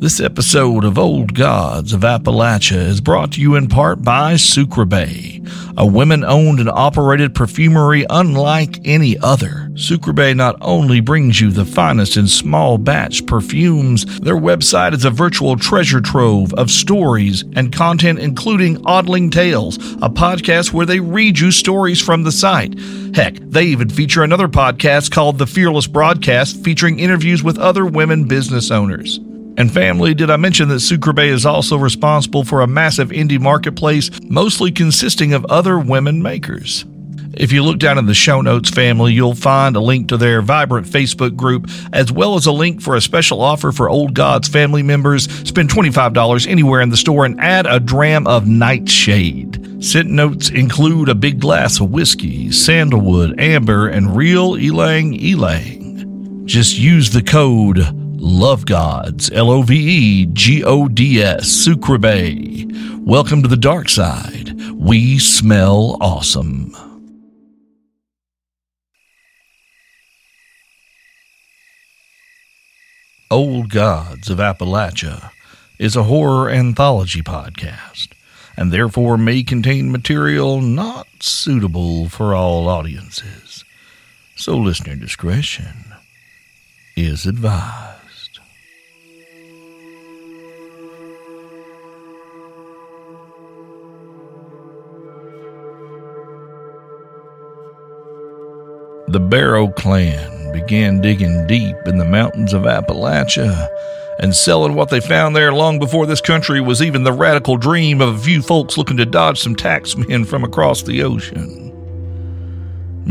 This episode of Old Gods of Appalachia is brought to you in part by Sucreabeille, a women owned and operated perfumery unlike any other. Sucreabeille not only brings you the finest in small batch perfumes, their website is a virtual treasure trove of stories and content, including Oddling Tales, a podcast where they read you stories from the site. Heck, they even feature another podcast called The Fearless Broadcast, featuring interviews with other women business owners. And family, did I mention that Sucreabeille is also responsible for a massive indie marketplace, mostly consisting of other women makers? If you look down in the show notes, family, you'll find a link to their vibrant Facebook group, as well as a link for a special offer for Old Gods family members. Spend $25 anywhere in the store and add a dram of nightshade. Scent notes include a big glass of whiskey, sandalwood, amber, and real Ylang Ylang. Just use the code Love Gods, L O V E G O D S, Sucreabeille. Welcome to the dark side. We smell awesome. Old Gods of Appalachia is a horror anthology podcast and therefore may contain material not suitable for all audiences. So listener discretion is advised. The Barrow clan began digging deep in the mountains of Appalachia and selling what they found there long before this country was even the radical dream of a few folks looking to dodge some taxmen from across the ocean.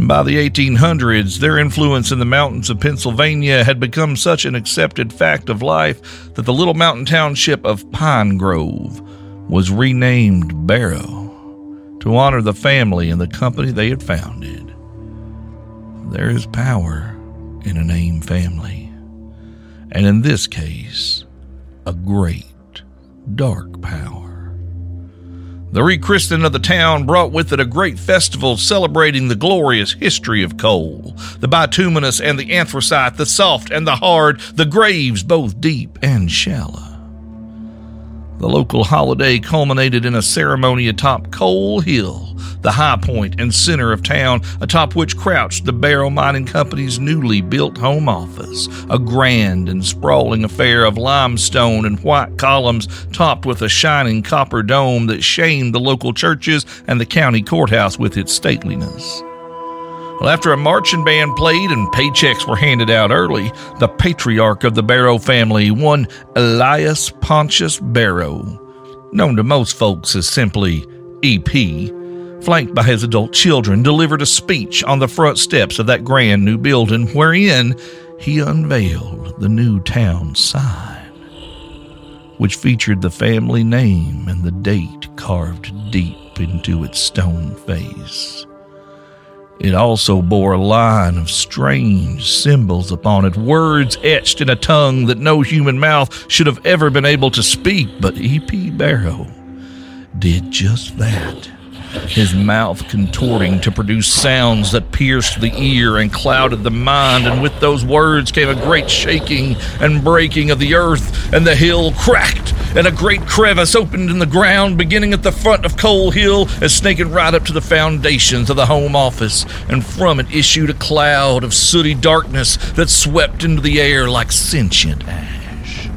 By the 1800s, their influence in the mountains of Pennsylvania had become such an accepted fact of life that the little mountain township of Pine Grove was renamed Barrow to honor the family and the company they had founded. There is power in a name family, and in this case, a great dark power. The rechristening of the town brought with it a great festival celebrating the glorious history of coal, the bituminous and the anthracite, the soft and the hard, the graves both deep and shallow. The local holiday culminated in a ceremony atop Coal Hill, the high point and center of town, atop which crouched the Barrow Mining Company's newly built home office, a grand and sprawling affair of limestone and white columns topped with a shining copper dome that shamed the local churches and the county courthouse with its stateliness. Well, after a marching band played and paychecks were handed out early, the patriarch of the Barrow family, one Elias Pontius Barrow, known to most folks as simply EP, flanked by his adult children, delivered a speech on the front steps of that grand new building wherein he unveiled the new town sign, which featured the family name and the date carved deep into its stone face. It also bore a line of strange symbols upon it, words etched in a tongue that no human mouth should have ever been able to speak, but E.P. Barrow did just that his mouth contorting to produce sounds that pierced the ear and clouded the mind. And with those words came a great shaking and breaking of the earth, and the hill cracked, and a great crevice opened in the ground, beginning at the front of Coal Hill and snaking right up to the foundations of the home office. And from it issued a cloud of sooty darkness that swept into the air like sentient ash.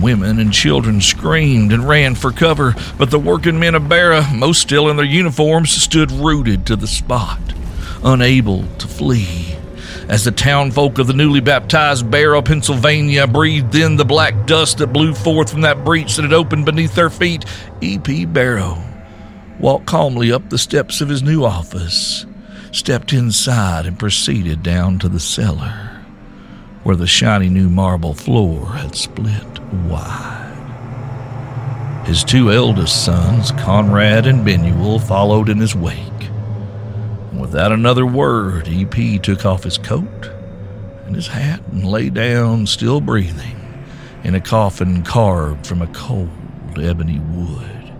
Women and children screamed and ran for cover, but the working men of Barrow, most still in their uniforms, stood rooted to the spot, unable to flee. As the townfolk of the newly baptized Barrow, Pennsylvania, breathed in the black dust that blew forth from that breach that had opened beneath their feet, E.P. Barrow walked calmly up the steps of his new office, stepped inside, and proceeded down to the cellar where the shiny new marble floor had split wide. His two eldest sons, Conrad and Benuel, followed in his wake. Without another word, E.P. took off his coat and his hat and lay down, still breathing, in a coffin carved from a cold ebony wood.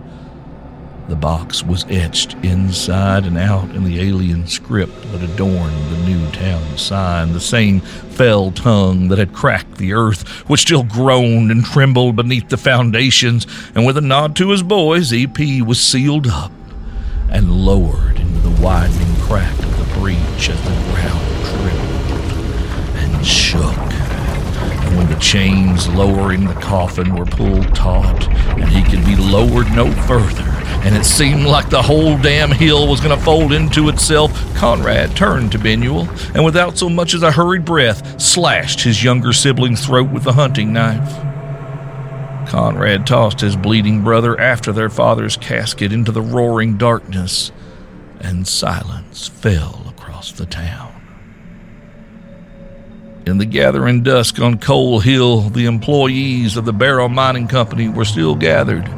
The box was etched inside and out in the alien script that adorned the new town sign, the same fell tongue that had cracked the earth, which still groaned and trembled beneath the foundations, and with a nod to his boys, EP was sealed up and lowered widening crack of the breach as the ground trembled and shook. And when the chains lowering the coffin were pulled taut, and he could be lowered no further, and it seemed like the whole damn hill was going to fold into itself, Conrad turned to Benuel and, without so much as a hurried breath, slashed his younger sibling's throat with the hunting knife. Conrad tossed his bleeding brother after their father's casket into the roaring darkness, and silence fell across the town. In the gathering dusk on Coal Hill, the employees of the Barrow Mining Company were still gathered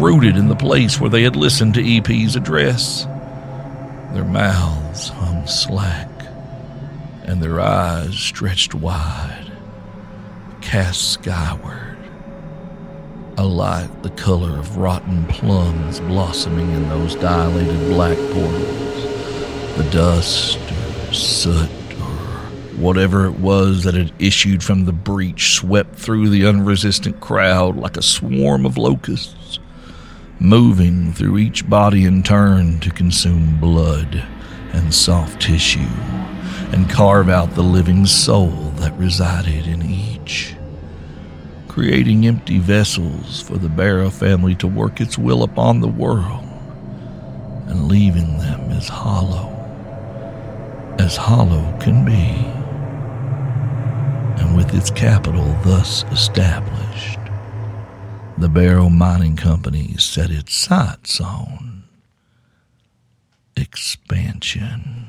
rooted in the place where they had listened to EP's address. Their mouths hung slack, and their eyes stretched wide, cast skyward, light the color of rotten plums blossoming in those dilated black portals. The dust or soot or whatever it was that had issued from the breach swept through the unresistant crowd like a swarm of locusts moving through each body in turn to consume blood and soft tissue and carve out the living soul that resided in each, creating empty vessels for the Barrow family to work its will upon the world and leaving them as hollow as hollow can be. And with its capital thus established, the Barrow Mining Company set its sights on expansion.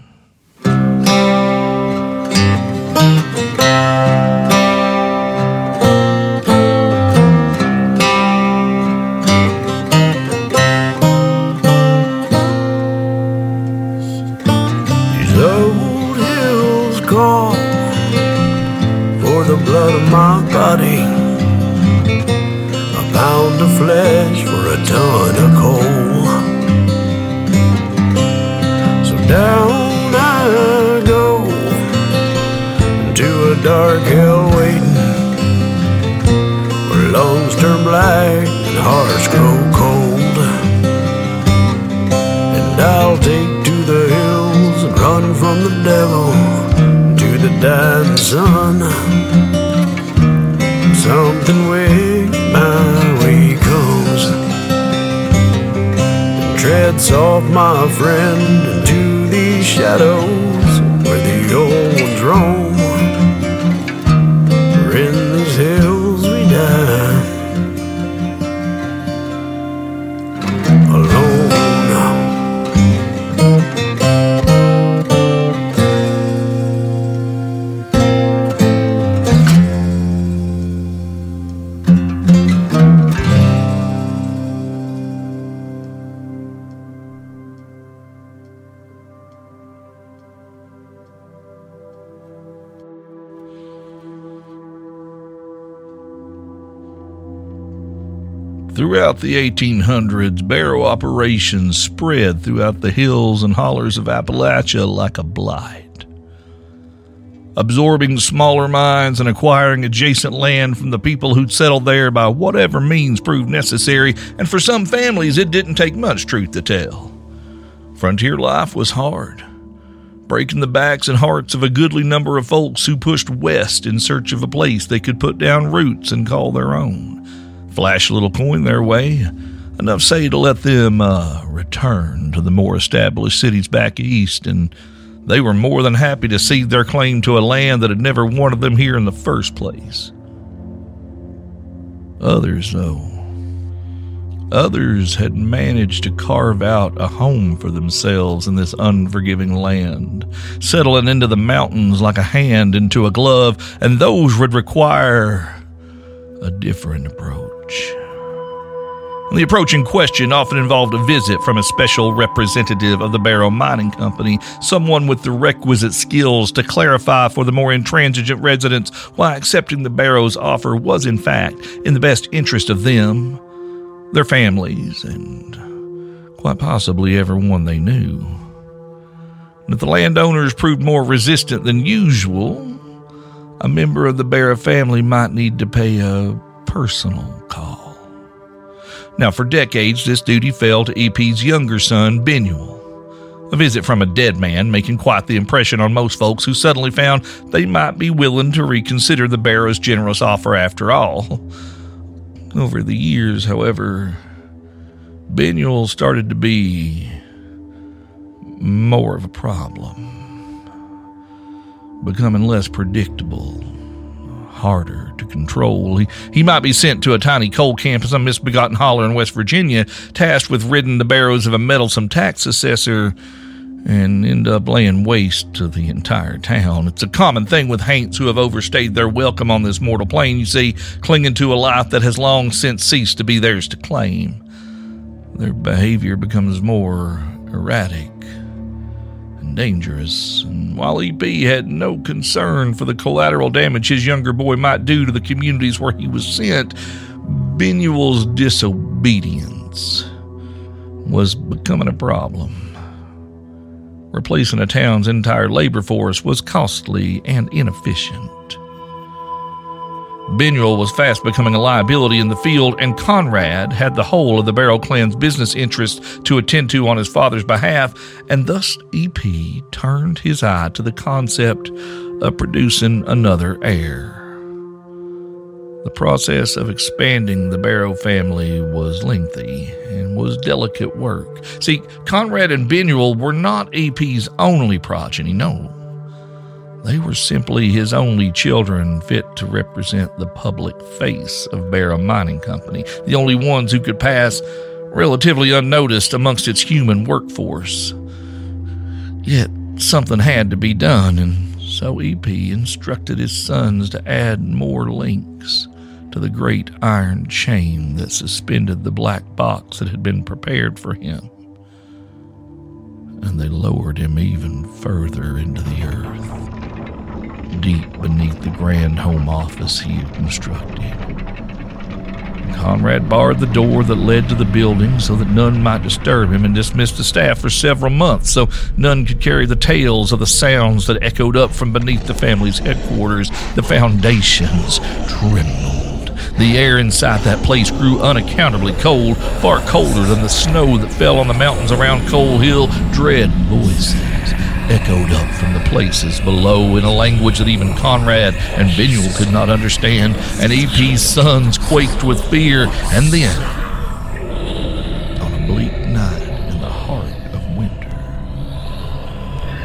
Throughout the 1800s, barrow operations spread throughout the hills and hollers of Appalachia like a blight. Absorbing smaller mines and acquiring adjacent land from the people who'd settled there by whatever means proved necessary, and for some families it didn't take much truth to tell. Frontier life was hard, breaking the backs and hearts of a goodly number of folks who pushed west in search of a place they could put down roots and call their own flash a little coin their way, enough say to let them uh, return to the more established cities back east, and they were more than happy to cede their claim to a land that had never wanted them here in the first place. Others, though, others had managed to carve out a home for themselves in this unforgiving land, settling into the mountains like a hand into a glove, and those would require a different approach. The approach in question often involved a visit from a special representative of the Barrow Mining Company, someone with the requisite skills to clarify for the more intransigent residents why accepting the Barrows' offer was, in fact, in the best interest of them, their families, and quite possibly everyone they knew. If the landowners proved more resistant than usual, a member of the Barrow family might need to pay a personal call. Now, for decades, this duty fell to EP's younger son, Benuel. A visit from a dead man making quite the impression on most folks who suddenly found they might be willing to reconsider the Barrow's generous offer after all. Over the years, however, Benuel started to be more of a problem, becoming less predictable harder to control. He, he might be sent to a tiny coal camp in some misbegotten holler in West Virginia, tasked with ridding the barrows of a meddlesome tax assessor, and end up laying waste to the entire town. It's a common thing with haints who have overstayed their welcome on this mortal plane, you see, clinging to a life that has long since ceased to be theirs to claim. Their behavior becomes more erratic dangerous, and while EP had no concern for the collateral damage his younger boy might do to the communities where he was sent, Benuel's disobedience was becoming a problem. Replacing a town's entire labor force was costly and inefficient. Benuel was fast becoming a liability in the field, and Conrad had the whole of the Barrow clan's business interests to attend to on his father's behalf, and thus EP turned his eye to the concept of producing another heir. The process of expanding the Barrow family was lengthy and was delicate work. See, Conrad and Benuel were not EP's only progeny, no. They were simply his only children fit to represent the public face of Barrow Mining Company, the only ones who could pass relatively unnoticed amongst its human workforce. Yet something had to be done, and so EP instructed his sons to add more links to the great iron chain that suspended the black box that had been prepared for him. And they lowered him even further into the earth deep beneath the grand home office he had constructed. Conrad barred the door that led to the building so that none might disturb him and dismissed the staff for several months so none could carry the tales of the sounds that echoed up from beneath the family's headquarters. The foundations trembled. The air inside that place grew unaccountably cold, far colder than the snow that fell on the mountains around Coal Hill. Dread voices echoed up from the places below in a language that even Conrad and Benuel could not understand, and EP's sons quaked with fear. And then, on a bleak night in the heart of winter,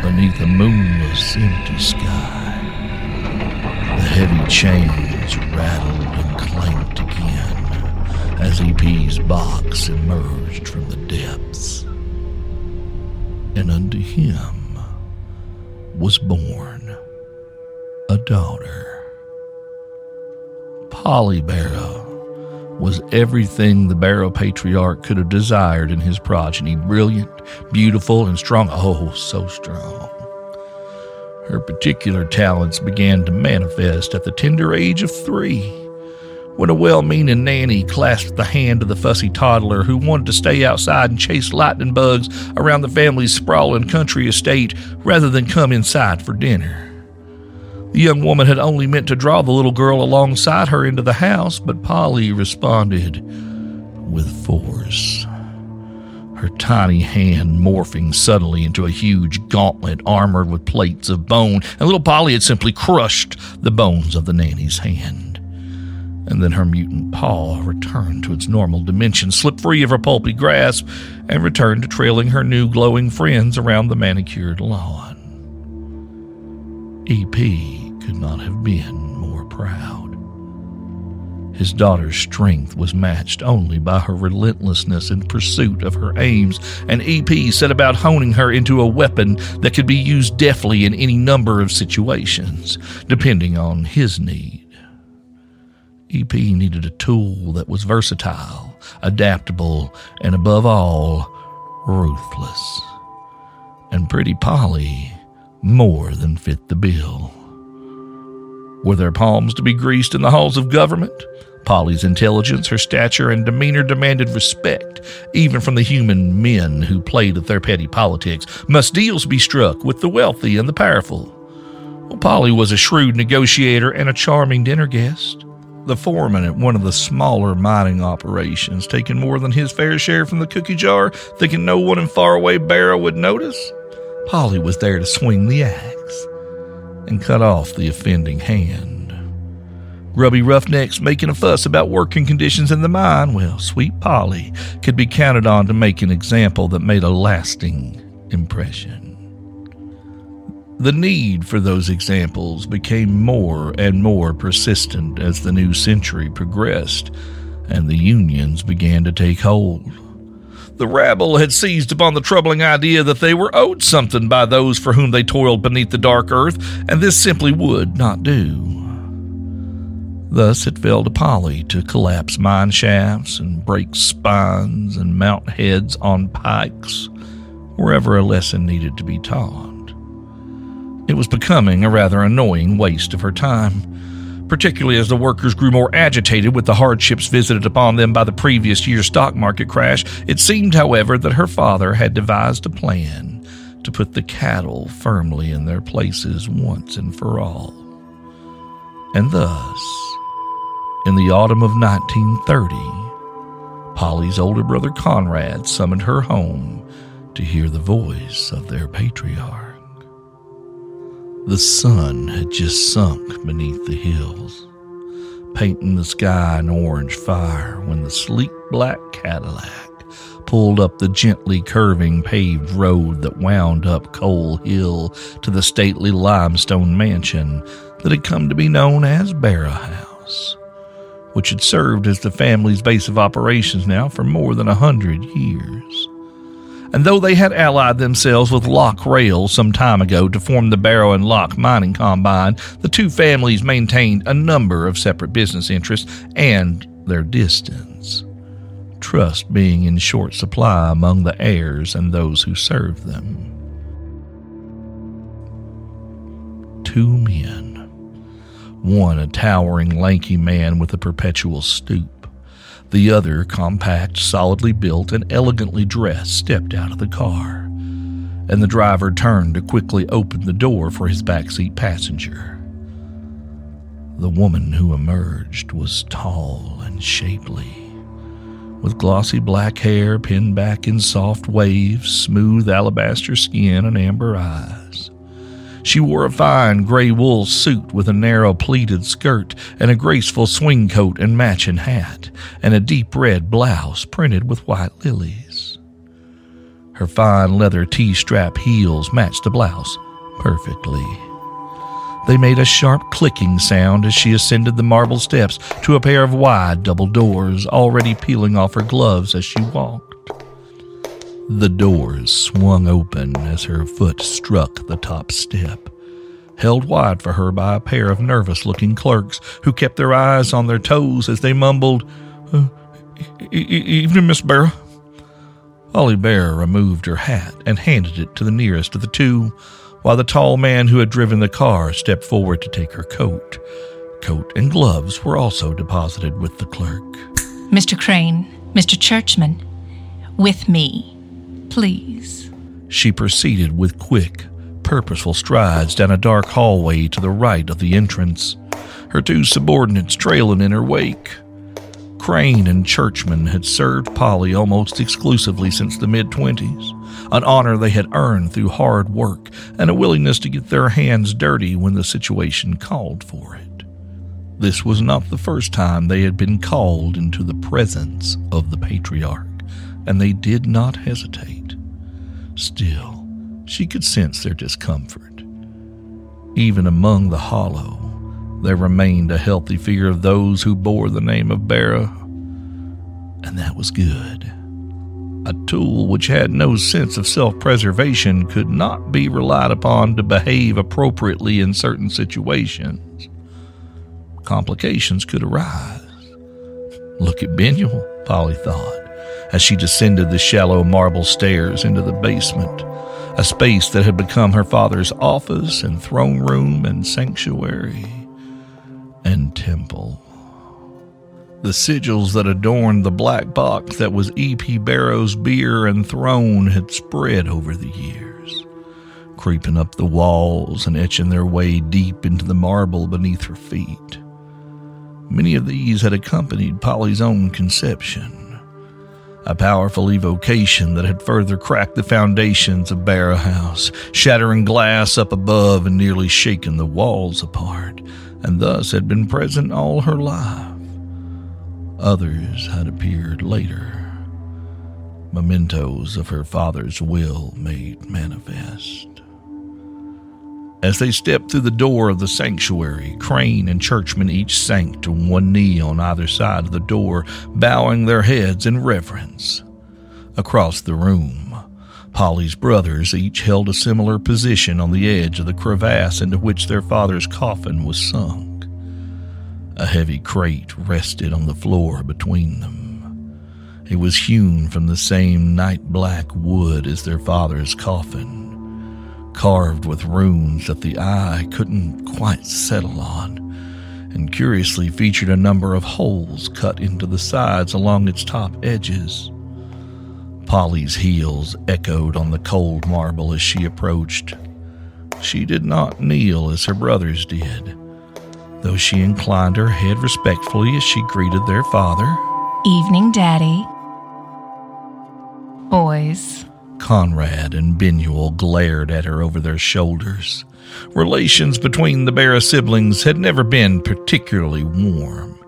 beneath a moonless, empty sky, the heavy chains rattled and clanked again as EP's box emerged from the depths. And unto him, was born a daughter. Polly Barrow was everything the Barrow patriarch could have desired in his progeny brilliant, beautiful, and strong. Oh, so strong. Her particular talents began to manifest at the tender age of three when a well meaning nanny clasped the hand of the fussy toddler who wanted to stay outside and chase lightning bugs around the family's sprawling country estate rather than come inside for dinner. The young woman had only meant to draw the little girl alongside her into the house, but Polly responded with force. Her tiny hand morphing suddenly into a huge gauntlet armored with plates of bone, and little Polly had simply crushed the bones of the nanny's hand and then her mutant paw returned to its normal dimension, slipped free of her pulpy grasp, and returned to trailing her new glowing friends around the manicured lawn. E.P. could not have been more proud. His daughter's strength was matched only by her relentlessness in pursuit of her aims, and EP set about honing her into a weapon that could be used deftly in any number of situations, depending on his need. EP needed a tool that was versatile, adaptable, and above all, ruthless. And Pretty Polly more than fit the bill. Were their palms to be greased in the halls of government? Polly's intelligence, her stature, and demeanor demanded respect, even from the human men who played at their petty politics. Must deals be struck with the wealthy and the powerful? Well, Polly was a shrewd negotiator and a charming dinner guest. The foreman at one of the smaller mining operations, taking more than his fair share from the cookie jar, thinking no one in faraway Barrow would notice, Polly was there to swing the axe and cut off the offending hand. Grubby roughnecks making a fuss about working conditions in the mine, well, sweet Polly could be counted on to make an example that made a lasting impression. The need for those examples became more and more persistent as the new century progressed and the unions began to take hold. The rabble had seized upon the troubling idea that they were owed something by those for whom they toiled beneath the dark earth, and this simply would not do. Thus it fell to Polly to collapse mine shafts and break spines and mount heads on pikes wherever a lesson needed to be taught. It was becoming a rather annoying waste of her time, particularly as the workers grew more agitated with the hardships visited upon them by the previous year's stock market crash. It seemed, however, that her father had devised a plan to put the cattle firmly in their places once and for all. And thus, in the autumn of 1930, Polly's older brother Conrad summoned her home to hear the voice of their patriarch. The sun had just sunk beneath the hills, painting the sky an orange fire when the sleek black Cadillac pulled up the gently curving paved road that wound up Coal Hill to the stately limestone mansion that had come to be known as Barrow House, which had served as the family's base of operations now for more than a hundred years and though they had allied themselves with Lock Rail some time ago to form the Barrow and Lock Mining Combine, the two families maintained a number of separate business interests and their distance. Trust being in short supply among the heirs and those who served them. Two men. One a towering, lanky man with a perpetual stoop the other, compact, solidly built, and elegantly dressed, stepped out of the car, and the driver turned to quickly open the door for his backseat passenger. The woman who emerged was tall and shapely, with glossy black hair pinned back in soft waves, smooth alabaster skin, and amber eyes. She wore a fine gray wool suit with a narrow pleated skirt and a graceful swing coat and matching hat, and a deep red blouse printed with white lilies. Her fine leather T strap heels matched the blouse perfectly. They made a sharp clicking sound as she ascended the marble steps to a pair of wide double doors, already peeling off her gloves as she walked. The doors swung open as her foot struck the top step, held wide for her by a pair of nervous looking clerks who kept their eyes on their toes as they mumbled, uh, Evening, Miss Barrow. Polly Bear removed her hat and handed it to the nearest of the two, while the tall man who had driven the car stepped forward to take her coat. Coat and gloves were also deposited with the clerk. Mr. Crane, Mr. Churchman, with me please. She proceeded with quick, purposeful strides down a dark hallway to the right of the entrance, her two subordinates trailing in her wake. Crane and Churchman had served Polly almost exclusively since the mid 20s, an honor they had earned through hard work and a willingness to get their hands dirty when the situation called for it. This was not the first time they had been called into the presence of the patriarch, and they did not hesitate. Still, she could sense their discomfort. Even among the hollow, there remained a healthy fear of those who bore the name of Barrow, and that was good. A tool which had no sense of self preservation could not be relied upon to behave appropriately in certain situations. Complications could arise Look at Benuel, Polly thought, as she descended the shallow marble stairs into the basement, a space that had become her father's office and throne room and sanctuary and temple. The sigils that adorned the black box that was E.P. Barrow's bier and throne had spread over the years, creeping up the walls and etching their way deep into the marble beneath her feet. Many of these had accompanied Polly's own conception, a powerful evocation that had further cracked the foundations of Barrow House, shattering glass up above and nearly shaken the walls apart, and thus had been present all her life. Others had appeared later, mementos of her father's will made manifest. As they stepped through the door of the sanctuary, Crane and Churchman each sank to one knee on either side of the door, bowing their heads in reverence. Across the room, Polly's brothers each held a similar position on the edge of the crevasse into which their father's coffin was sunk. A heavy crate rested on the floor between them. It was hewn from the same night black wood as their father's coffin, carved with runes that the eye couldn't quite settle on, and curiously featured a number of holes cut into the sides along its top edges. Polly's heels echoed on the cold marble as she approached. She did not kneel as her brothers did though she inclined her head respectfully as she greeted their father. Evening, Daddy. Boys. Conrad and Benuel glared at her over their shoulders. Relations between the Barrow siblings had never been particularly warm,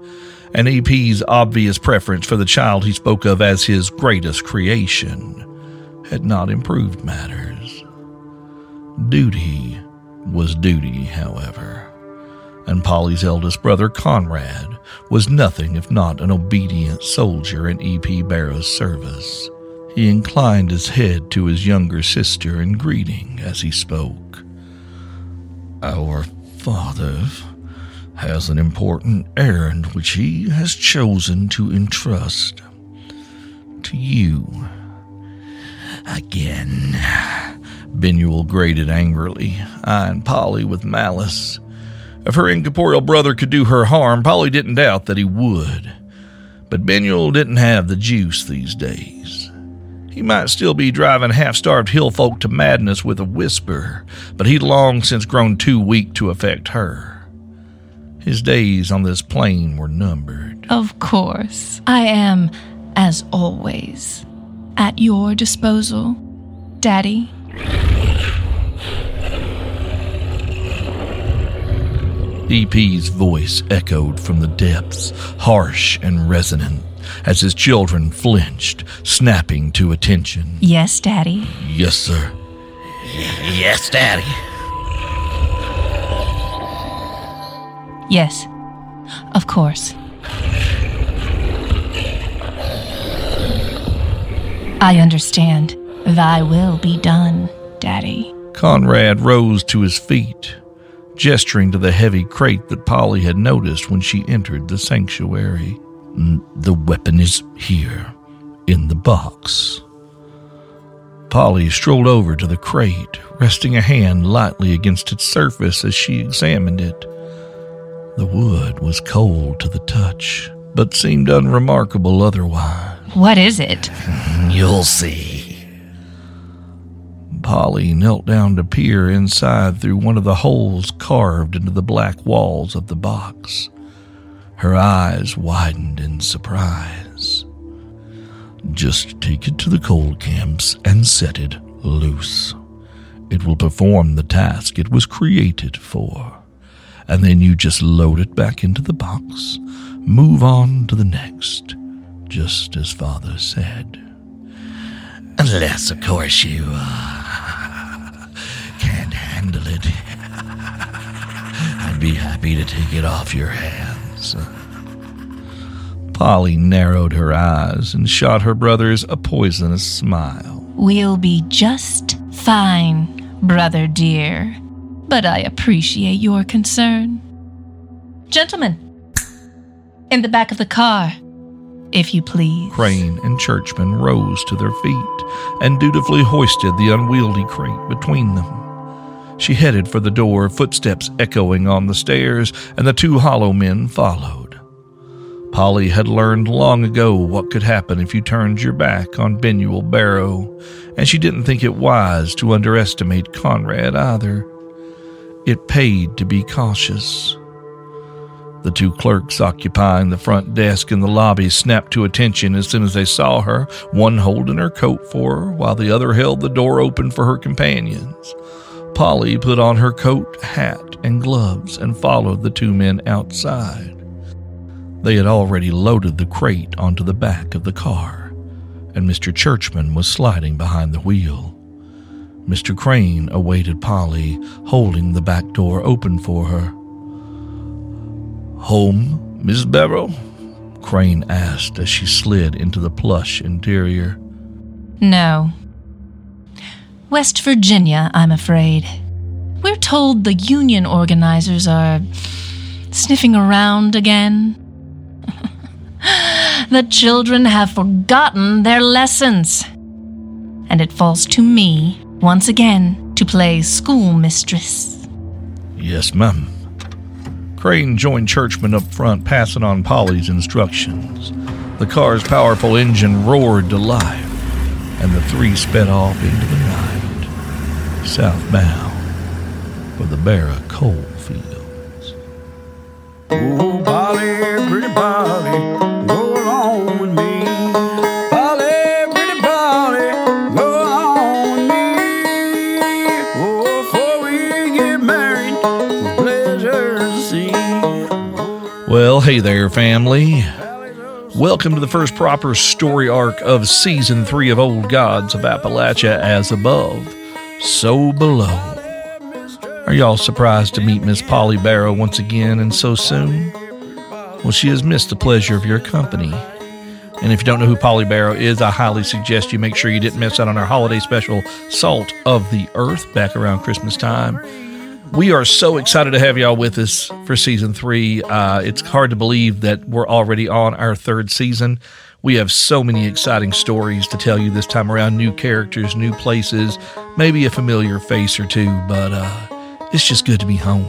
and EP's obvious preference for the child he spoke of as his greatest creation had not improved matters. Duty was duty, however and Polly's eldest brother, Conrad, was nothing if not an obedient soldier in E.P. Barrow's service. He inclined his head to his younger sister in greeting as he spoke. Our father has an important errand which he has chosen to entrust to you. Again, Benuel grated angrily, eyeing Polly with malice. If her incorporeal brother could do her harm, Polly didn't doubt that he would. But Benuel didn't have the juice these days. He might still be driving half starved hill folk to madness with a whisper, but he'd long since grown too weak to affect her. His days on this plane were numbered. Of course. I am, as always, at your disposal, Daddy. EP's voice echoed from the depths, harsh and resonant, as his children flinched, snapping to attention. Yes, Daddy. Yes, sir. Yes, Daddy. Yes, of course. I understand. Thy will be done, Daddy. Conrad rose to his feet, gesturing to the heavy crate that Polly had noticed when she entered the sanctuary. Mm, the weapon is here, in the box. Polly strolled over to the crate, resting a hand lightly against its surface as she examined it. The wood was cold to the touch, but seemed unremarkable otherwise. What is it? You'll see. Polly knelt down to peer inside through one of the holes carved into the black walls of the box. Her eyes widened in surprise. Just take it to the cold camps and set it loose. It will perform the task it was created for. And then you just load it back into the box, move on to the next, just as Father said. Unless, of course, you uh, can't handle it, I'd be happy to take it off your hands. Polly narrowed her eyes and shot her brothers a poisonous smile. We'll be just fine, brother dear. But I appreciate your concern. Gentlemen, in the back of the car. if you please. Crane and Churchman rose to their feet and dutifully hoisted the unwieldy crate between them. She headed for the door, footsteps echoing on the stairs, and the two hollow men followed. Polly had learned long ago what could happen if you turned your back on Benuel Barrow, and she didn't think it wise to underestimate Conrad either. It paid to be cautious. The two clerks occupying the front desk in the lobby snapped to attention as soon as they saw her, one holding her coat for her, while the other held the door open for her companions. Polly put on her coat, hat, and gloves and followed the two men outside. They had already loaded the crate onto the back of the car, and Mr. Churchman was sliding behind the wheel. Mr. Crane awaited Polly, holding the back door open for her. Home, Miss Barrow? Crane asked as she slid into the plush interior. No. West Virginia, I'm afraid. We're told the union organizers are sniffing around again. the children have forgotten their lessons. And it falls to me, once again, to play schoolmistress. Yes, ma'am. Crane joined Churchman up front, passing on Polly's instructions. The car's powerful engine roared to life, and the three sped off into the night, southbound for the Barrow coal fields. Oh, Polly, pretty Polly, go along with me. Polly, pretty Polly, go along with me. Oh, before we get married, for pleasure to see. Well, hey there, family. Welcome to the first proper story arc of season three of Old Gods of Appalachia as above, so below. Are y'all surprised to meet Miss Polly Barrow once again and so soon? Well, she has missed the pleasure of your company. And if you don't know who Polly Barrow is, I highly suggest you make sure you didn't miss out on our holiday special, Salt of the Earth, back around Christmas time. We are so excited to have y'all with us for season three. Uh, it's hard to believe that we're already on our third season. We have so many exciting stories to tell you this time around new characters, new places, maybe a familiar face or two, but uh, it's just good to be home.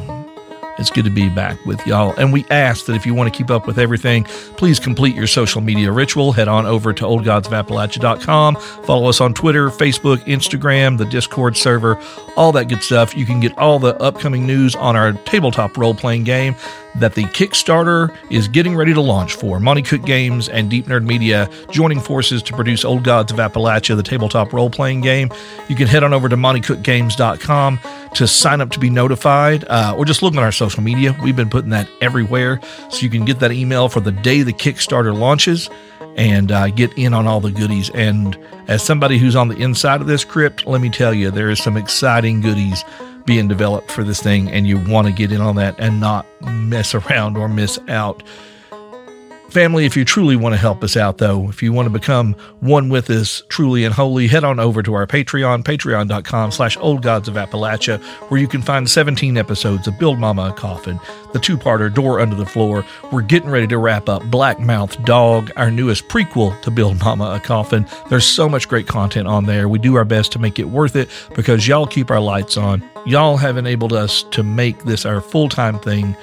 It's good to be back with y'all. And we ask that if you want to keep up with everything, please complete your social media ritual. Head on over to oldgodsofappalachia.com. Follow us on Twitter, Facebook, Instagram, the Discord server, all that good stuff. You can get all the upcoming news on our tabletop role playing game that the Kickstarter is getting ready to launch for. Monte Cook Games and Deep Nerd Media joining forces to produce Old Gods of Appalachia, the tabletop role playing game. You can head on over to MonteCookGames.com to sign up to be notified uh, or just look on our social media. We've been putting that everywhere so you can get that email for the day the Kickstarter launches and uh, get in on all the goodies. And as somebody who's on the inside of this crypt, let me tell you, there is some exciting goodies being developed for this thing, and you want to get in on that and not mess around or miss out. Family, if you truly want to help us out, though, if you want to become one with us truly and wholly, head on over to our Patreon, patreon.com slash old gods of Appalachia, where you can find 17 episodes of Build Mama a Coffin, the two-parter Door Under the Floor. We're getting ready to wrap up Black Mouth Dog, our newest prequel to Build Mama a Coffin. There's so much great content on there. We do our best to make it worth it because y'all keep our lights on. Y'all have enabled us to make this our full-time thing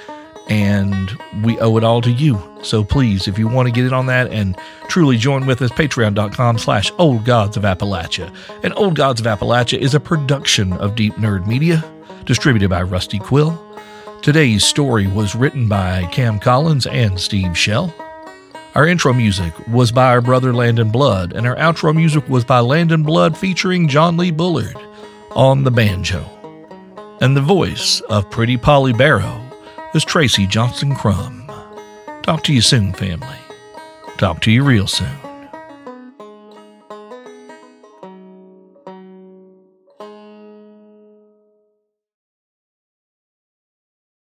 and we owe it all to you. So please, if you want to get in on that and truly join with us, patreon.com slash old gods of Appalachia. And Old Gods of Appalachia is a production of Deep Nerd Media, distributed by Rusty Quill. Today's story was written by Cam Collins and Steve Shell. Our intro music was by our brother Landon Blood, and our outro music was by Landon Blood featuring John Lee Bullard on the banjo. And the voice of Pretty Polly Barrow is Tracey Johnston-Crum. Talk to you soon, family. Talk to you real soon.